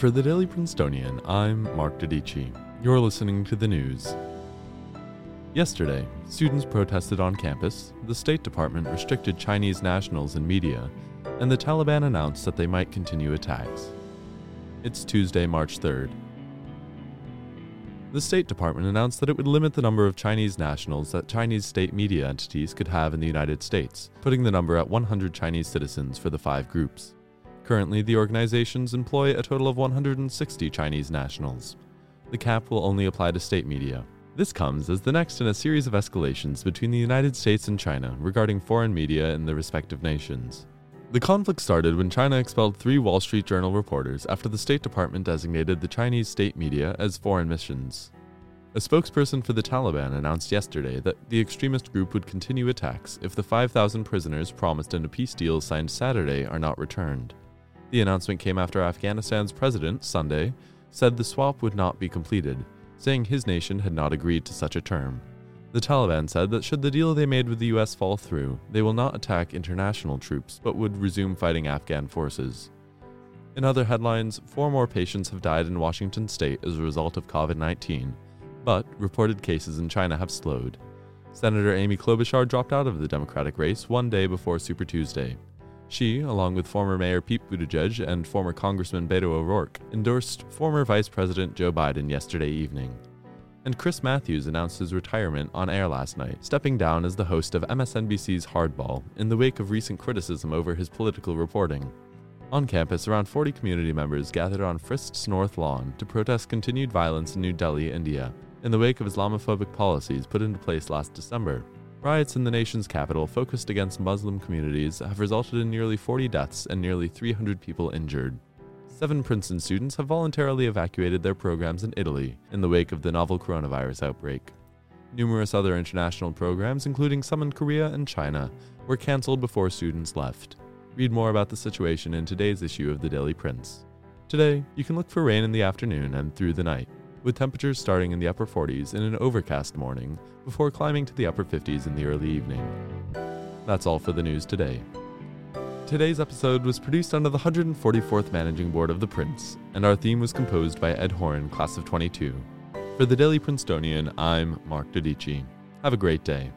For the Daily Princetonian, I'm Mark Dodici. You're listening to the news. Yesterday, students protested on campus, the State Department restricted Chinese nationals in media, and the Taliban announced that they might continue attacks. It's Tuesday, March 3rd. The State Department announced that it would limit the number of Chinese nationals that Chinese state media entities could have in the United States, putting the number at 100 Chinese citizens for the five groups. Currently, the organizations employ a total of 160 Chinese nationals. The cap will only apply to state media, this comes as the next in a series of escalations between the United States and China regarding foreign media in the respective nations. The conflict started when China expelled three Wall Street Journal reporters after the State Department designated the Chinese state media as foreign missions. A spokesperson for the Taliban announced yesterday that the extremist group would continue attacks if the 5,000 prisoners promised in a peace deal signed Saturday are not returned. The announcement came after Afghanistan's president, Sunday, said the swap would not be completed saying his nation had not agreed to such a term. The Taliban said that should the deal they made with the US fall through, they will not attack international troops but would resume fighting Afghan forces. In other headlines, four more patients have died in Washington state as a result of COVID 19, but reported cases in China have slowed. Senator Amy Klobuchar dropped out of the Democratic race one day before Super Tuesday. She, along with former Mayor Pete Buttigieg and former Congressman Beto O'Rourke, endorsed former Vice President Joe Biden yesterday evening. And Chris Matthews announced his retirement on air last night, stepping down as the host of MSNBC's Hardball in the wake of recent criticism over his political reporting. On campus, around 40 community members gathered on Frist's North Lawn to protest continued violence in New Delhi, India, in the wake of Islamophobic policies put into place last December. Riots in the nation's capital focused against Muslim communities have resulted in nearly 40 deaths and nearly 300 people injured. Seven Princeton students have voluntarily evacuated their programs in Italy in the wake of the novel coronavirus outbreak. Numerous other international programs, including some in Korea and China, were cancelled before students left. Read more about the situation in today's issue of the Daily Prince. Today, you can look for rain in the afternoon and through the night with temperatures starting in the upper 40s in an overcast morning before climbing to the upper 50s in the early evening. That's all for the news today. Today's episode was produced under the 144th Managing Board of The Prince, and our theme was composed by Ed Horan, class of 22. For the Daily Princetonian, I'm Mark Dodici. Have a great day.